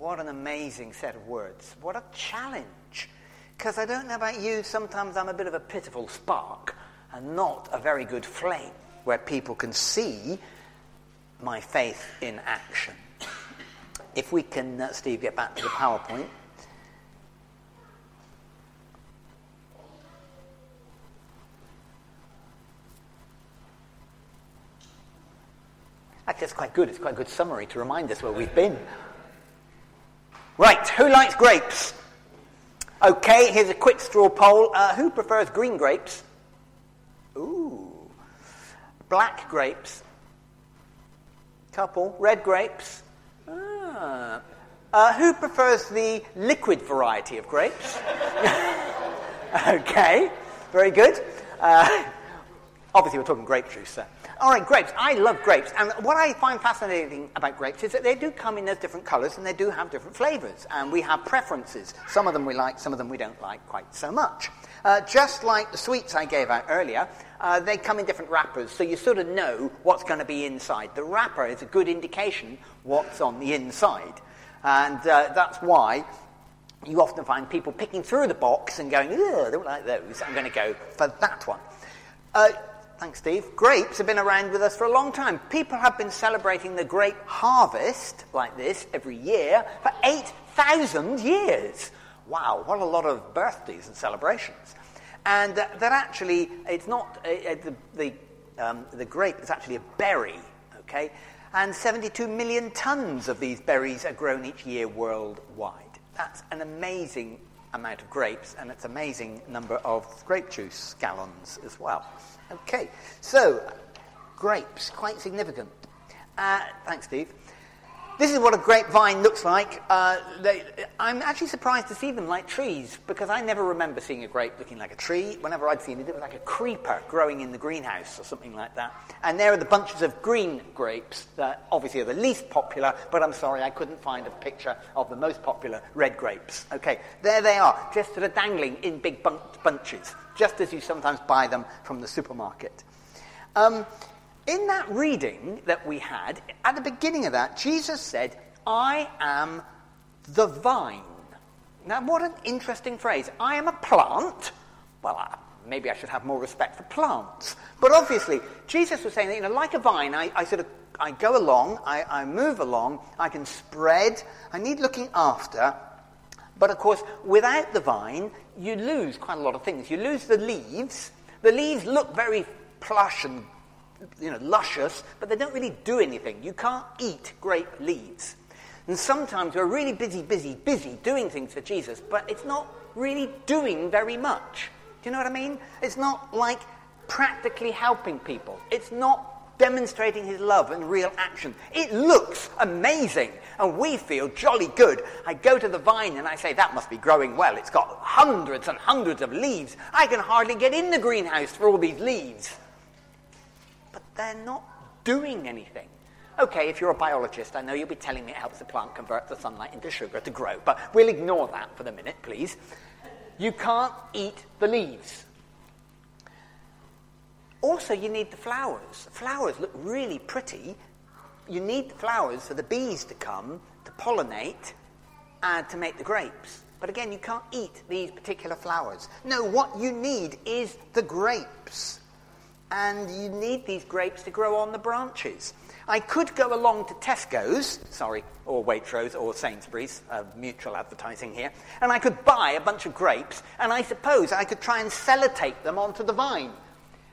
What an amazing set of words. What a challenge. Because I don't know about you, sometimes I'm a bit of a pitiful spark and not a very good flame where people can see my faith in action. If we can, uh, Steve, get back to the PowerPoint. Actually, it's quite good. It's quite a good summary to remind us where we've been. Right, who likes grapes? Okay, here's a quick straw poll. Uh, who prefers green grapes? Ooh. Black grapes? Couple. Red grapes? Ah. Uh, who prefers the liquid variety of grapes? okay, very good. Uh, obviously, we're talking grape juice, sir. All right, grapes. I love grapes. And what I find fascinating about grapes is that they do come in those different colours and they do have different flavours. And we have preferences. Some of them we like, some of them we don't like quite so much. Uh, just like the sweets I gave out earlier, uh, they come in different wrappers, so you sort of know what's going to be inside. The wrapper is a good indication what's on the inside. And uh, that's why you often find people picking through the box and going, I don't like those. I'm going to go for that one. Uh, Thanks, Steve. Grapes have been around with us for a long time. People have been celebrating the grape harvest like this every year for 8,000 years. Wow, what a lot of birthdays and celebrations. And uh, that actually, it's not, uh, uh, the, the, um, the grape is actually a berry, okay? And 72 million tons of these berries are grown each year worldwide. That's an amazing amount of grapes, and it's amazing number of grape juice gallons as well. Okay, so grapes, quite significant. Uh, thanks, Steve. This is what a grapevine looks like. Uh, they, I'm actually surprised to see them like trees because I never remember seeing a grape looking like a tree. Whenever I'd seen it, it was like a creeper growing in the greenhouse or something like that. And there are the bunches of green grapes that obviously are the least popular, but I'm sorry, I couldn't find a picture of the most popular red grapes. Okay, there they are, just sort of dangling in big bun- bunches just as you sometimes buy them from the supermarket. Um, in that reading that we had, at the beginning of that, Jesus said, I am the vine. Now, what an interesting phrase. I am a plant. Well, maybe I should have more respect for plants. But obviously, Jesus was saying that, you know, like a vine, I, I sort of I go along, I, I move along, I can spread, I need looking after, but of course, without the vine, you lose quite a lot of things. You lose the leaves. The leaves look very plush and you know, luscious, but they don't really do anything. You can't eat grape leaves. And sometimes we're really busy, busy, busy doing things for Jesus, but it's not really doing very much. Do you know what I mean? It's not like practically helping people. It's not demonstrating his love in real action. It looks amazing, and we feel jolly good. I go to the vine and I say, That must be growing well. It's got hundreds and hundreds of leaves. I can hardly get in the greenhouse for all these leaves. They're not doing anything. Okay, if you're a biologist, I know you'll be telling me it helps the plant convert the sunlight into sugar to grow, but we'll ignore that for the minute, please. You can't eat the leaves. Also, you need the flowers. Flowers look really pretty. You need the flowers for the bees to come, to pollinate, and to make the grapes. But again, you can't eat these particular flowers. No, what you need is the grapes. And you need these grapes to grow on the branches. I could go along to Tesco's, sorry, or Waitrose or Sainsbury's, uh, mutual advertising here, and I could buy a bunch of grapes, and I suppose I could try and sellotape them onto the vine.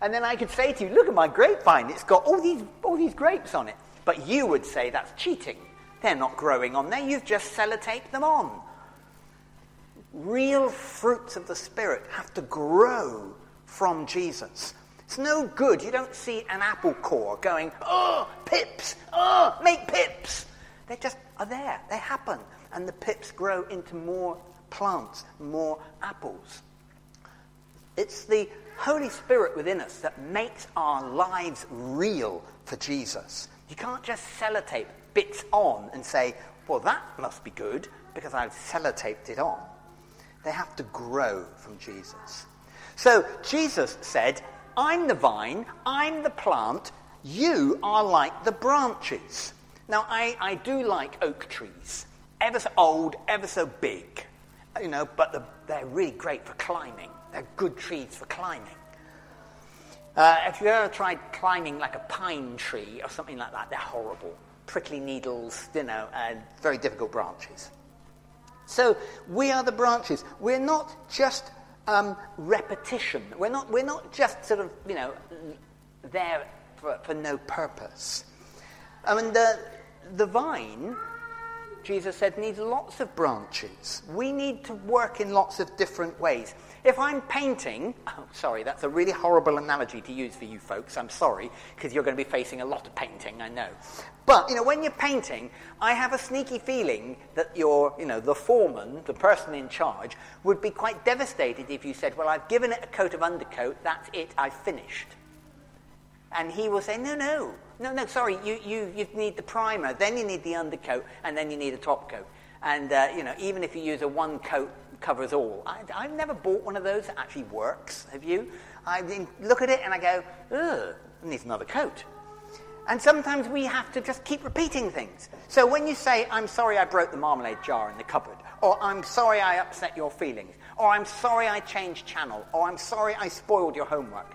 And then I could say to you, look at my grapevine, it's got all these, all these grapes on it. But you would say that's cheating. They're not growing on there, you've just sellotaped them on. Real fruits of the Spirit have to grow from Jesus. It's no good. You don't see an apple core going, oh, pips, oh, make pips. They just are there. They happen. And the pips grow into more plants, more apples. It's the Holy Spirit within us that makes our lives real for Jesus. You can't just sellotape bits on and say, well, that must be good because I've sellotaped it on. They have to grow from Jesus. So Jesus said, I'm the vine, I'm the plant, you are like the branches. Now, I, I do like oak trees. ever so old, ever so big, you know, but they're really great for climbing. They're good trees for climbing. Uh, if you've ever tried climbing like a pine tree or something like that, they're horrible. Prickly needles, you know, and very difficult branches. So we are the branches. We're not just um, repetition. We're not, we're not just sort of, you know, there for, for no purpose. I mean, the, the vine, Jesus said, needs lots of branches. We need to work in lots of different ways. If I'm painting, oh, sorry, that's a really horrible analogy to use for you folks. I'm sorry, because you're going to be facing a lot of painting, I know. But, you know, when you're painting, I have a sneaky feeling that your, you know, the foreman, the person in charge, would be quite devastated if you said, well, I've given it a coat of undercoat, that's it, I've finished. And he will say, no, no, no, no, sorry, you, you, you need the primer, then you need the undercoat, and then you need a top coat. And, uh, you know, even if you use a one coat covers all. I, have never bought one of those that actually works. Have you? I look at it and I go, ugh, needs another coat. And sometimes we have to just keep repeating things. So when you say, I'm sorry I broke the marmalade jar in the cupboard, or I'm sorry I upset your feelings, or I'm sorry I changed channel, or I'm sorry I spoiled your homework,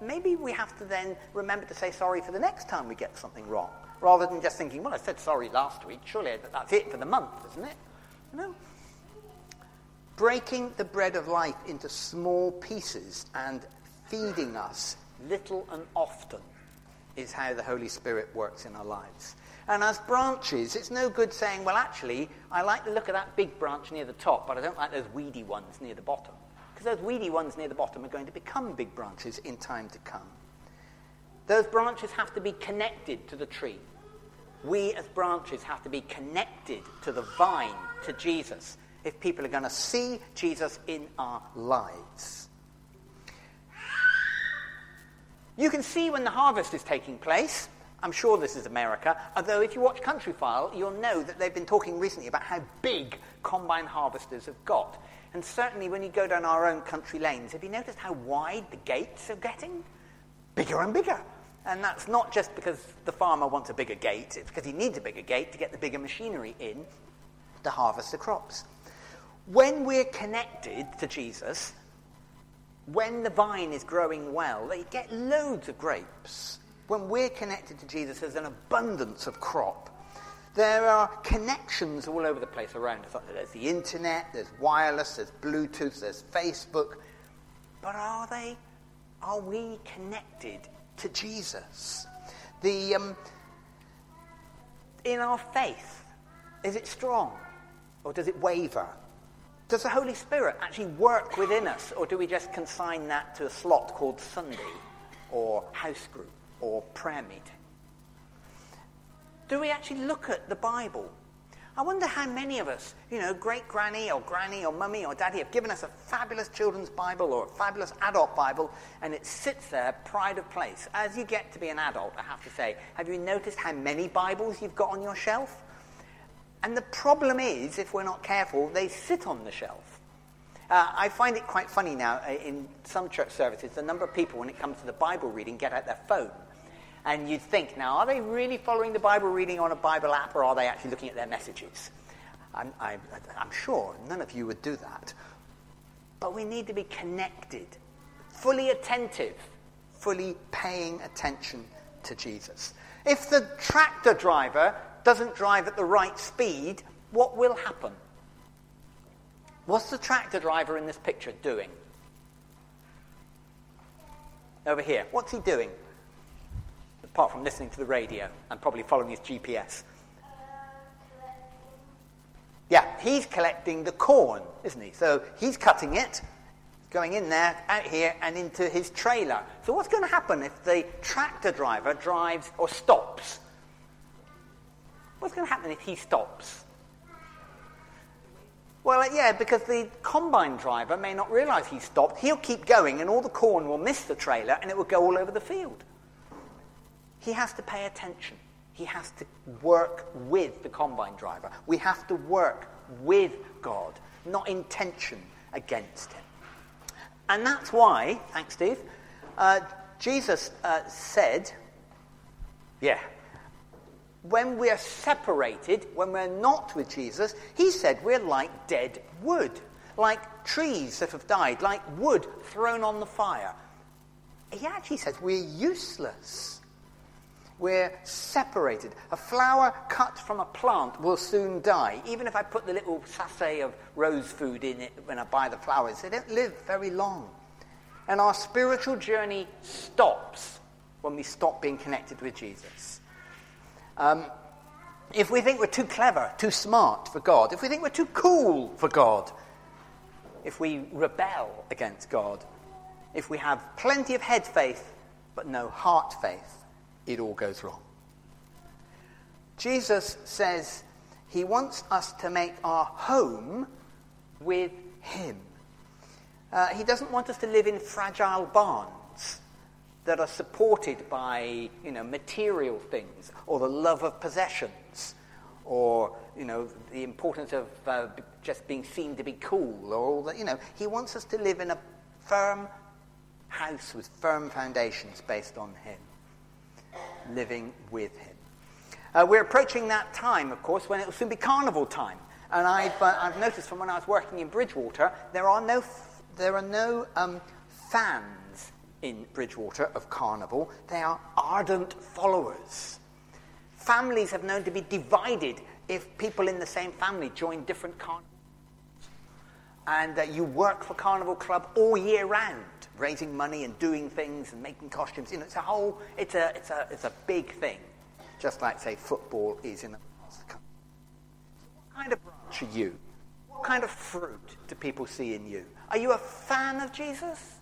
maybe we have to then remember to say sorry for the next time we get something wrong, rather than just thinking, well, I said sorry last week, surely that's it for the month, isn't it? No, breaking the bread of life into small pieces and feeding us little and often is how the Holy Spirit works in our lives. And as branches, it's no good saying, well, actually, I like the look of that big branch near the top, but I don't like those weedy ones near the bottom. Because those weedy ones near the bottom are going to become big branches in time to come. Those branches have to be connected to the tree. We, as branches, have to be connected to the vine, to Jesus, if people are going to see Jesus in our lives. You can see when the harvest is taking place. I'm sure this is America, although if you watch Countryfile, you'll know that they've been talking recently about how big combine harvesters have got. And certainly when you go down our own country lanes, have you noticed how wide the gates are getting? Bigger and bigger. And that's not just because the farmer wants a bigger gate, it's because he needs a bigger gate to get the bigger machinery in to harvest the crops. When we're connected to Jesus, when the vine is growing well, they get loads of grapes. When we're connected to Jesus, there's an abundance of crop. There are connections all over the place around us. There's the internet, there's wireless, there's Bluetooth, there's Facebook. But are they, are we connected to Jesus? The, um, in our faith, is it strong or does it waver? Does the Holy Spirit actually work within us, or do we just consign that to a slot called Sunday, or house group, or prayer meeting? Do we actually look at the Bible? I wonder how many of us, you know, great granny or granny or mummy or daddy have given us a fabulous children's Bible or a fabulous adult Bible and it sits there, pride of place. As you get to be an adult, I have to say, have you noticed how many Bibles you've got on your shelf? And the problem is, if we're not careful, they sit on the shelf. Uh, I find it quite funny now uh, in some church services, the number of people, when it comes to the Bible reading, get out their phone. And you'd think, now, are they really following the Bible reading on a Bible app, or are they actually looking at their messages? I'm, I'm, I'm sure none of you would do that. But we need to be connected, fully attentive, fully paying attention to Jesus. If the tractor driver doesn't drive at the right speed, what will happen? What's the tractor driver in this picture doing? Over here. What's he doing? Apart from listening to the radio and probably following his GPS. Yeah, he's collecting the corn, isn't he? So he's cutting it, going in there, out here, and into his trailer. So what's going to happen if the tractor driver drives or stops? What's going to happen if he stops? Well, uh, yeah, because the combine driver may not realize he stopped. He'll keep going, and all the corn will miss the trailer, and it will go all over the field. He has to pay attention. He has to work with the combine driver. We have to work with God, not in tension against him. And that's why, thanks, Steve, uh, Jesus uh, said, yeah, when we're separated, when we're not with Jesus, he said we're like dead wood, like trees that have died, like wood thrown on the fire. He actually says we're useless. We're separated. A flower cut from a plant will soon die. Even if I put the little sachet of rose food in it when I buy the flowers, they don't live very long. And our spiritual journey stops when we stop being connected with Jesus. Um, if we think we're too clever, too smart for God, if we think we're too cool for God, if we rebel against God, if we have plenty of head faith but no heart faith, it all goes wrong. Jesus says he wants us to make our home with him. Uh, he doesn't want us to live in fragile barns that are supported by, you know, material things or the love of possessions or, you know, the importance of uh, just being seen to be cool or all that, you know. He wants us to live in a firm house with firm foundations based on him, living with him. Uh, we're approaching that time, of course, when it will soon be carnival time. And I've, uh, I've noticed from when I was working in Bridgwater, there are no, f- there are no um, fans in Bridgwater of Carnival. They are ardent followers. Families have known to be divided if people in the same family join different carnivals. And uh, you work for Carnival Club all year round, raising money and doing things and making costumes. You know, it's a whole, it's a, it's a, it's a big thing. Just like, say, football is in the What kind of branch are you? What kind of fruit do people see in you? Are you a fan of Jesus?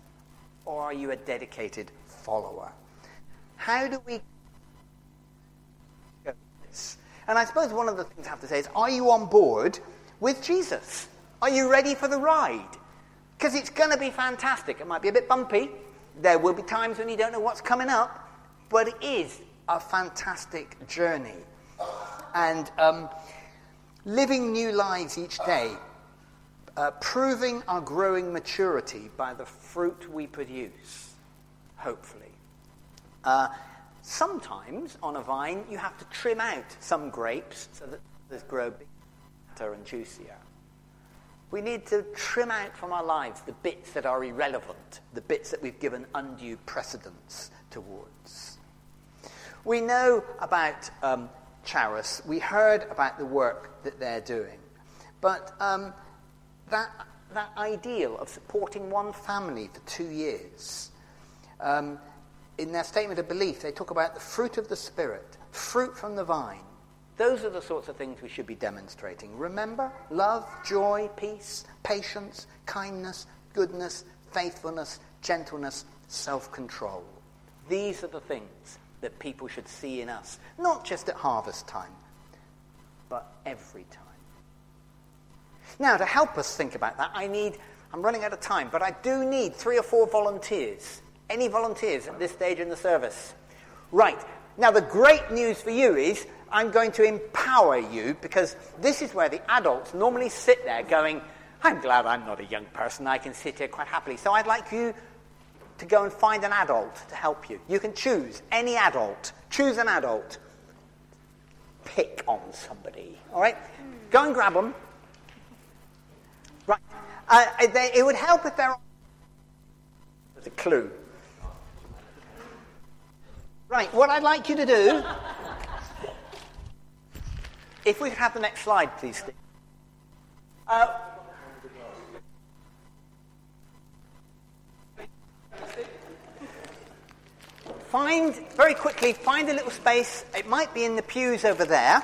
or are you a dedicated follower? How do we? And I suppose one of the things I have to say is, are you on board with Jesus? Are you ready for the ride? Because it's going to be fantastic. It might be a bit bumpy. There will be times when you don't know what's coming up, but it is a fantastic journey. And um, living new lives each day uh, proving our growing maturity by the fruit we produce, hopefully. Uh, sometimes on a vine, you have to trim out some grapes so that they grow bigger and juicier. We need to trim out from our lives the bits that are irrelevant, the bits that we've given undue precedence towards. We know about um, Charis. We heard about the work that they're doing. But um, that, that ideal of supporting one family for two years. Um, in their statement of belief, they talk about the fruit of the Spirit, fruit from the vine. Those are the sorts of things we should be demonstrating. Remember? Love, joy, peace, patience, kindness, goodness, faithfulness, gentleness, self control. These are the things that people should see in us, not just at harvest time, but every time. Now, to help us think about that, I need, I'm running out of time, but I do need three or four volunteers. Any volunteers at this stage in the service? Right. Now, the great news for you is I'm going to empower you because this is where the adults normally sit there going, I'm glad I'm not a young person. I can sit here quite happily. So I'd like you to go and find an adult to help you. You can choose any adult. Choose an adult. Pick on somebody. All right? Go and grab them. Right. Uh, they, it would help if there There's a clue. Right, what I'd like you to do, if we could have the next slide, please. Uh, find, very quickly, find a little space. It might be in the pews over there.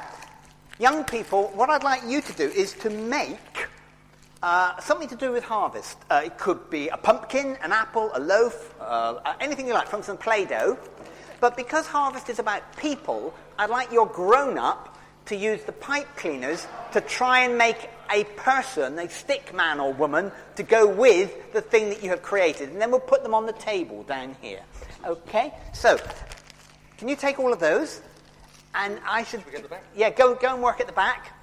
Young people, what I'd like you to do is to make uh, something to do with harvest. Uh, it could be a pumpkin, an apple, a loaf, uh, anything you like, from some Play Doh. But because harvest is about people, I'd like your grown up to use the pipe cleaners to try and make a person, a stick man or woman, to go with the thing that you have created. And then we'll put them on the table down here. Okay? So, can you take all of those? And I should. Yeah, go, go and work at the back.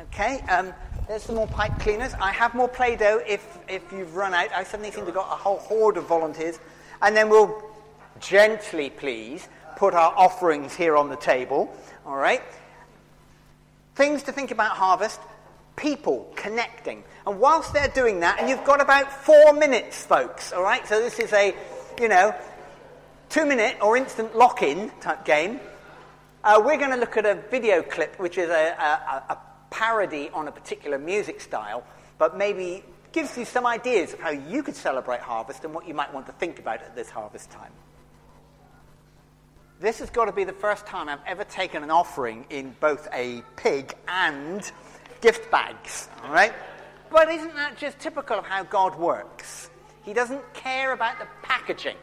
Okay? Um, there's some more pipe cleaners. I have more Play-Doh if, if you've run out. I suddenly seem to have got a whole horde of volunteers. And then we'll gently, please, put our offerings here on the table. All right? Things to think about harvest people connecting. And whilst they're doing that, and you've got about four minutes, folks, all right? So this is a, you know, two minute or instant lock in type game. Uh, we're going to look at a video clip which is a, a, a parody on a particular music style, but maybe gives you some ideas of how you could celebrate harvest and what you might want to think about at this harvest time. This has got to be the first time I've ever taken an offering in both a pig and gift bags, all right? But isn't that just typical of how God works? He doesn't care about the packaging.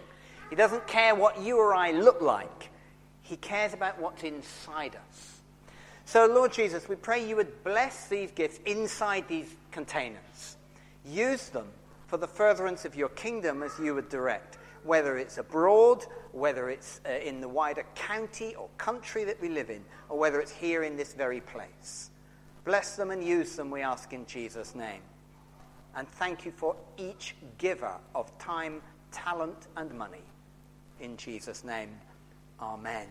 He doesn't care what you or I look like. He cares about what's inside us. So, Lord Jesus, we pray you would bless these gifts inside these containers. Use them for the furtherance of your kingdom as you would direct, whether it's abroad, whether it's uh, in the wider county or country that we live in, or whether it's here in this very place. Bless them and use them, we ask in Jesus' name. And thank you for each giver of time, talent, and money. In Jesus' name, amen.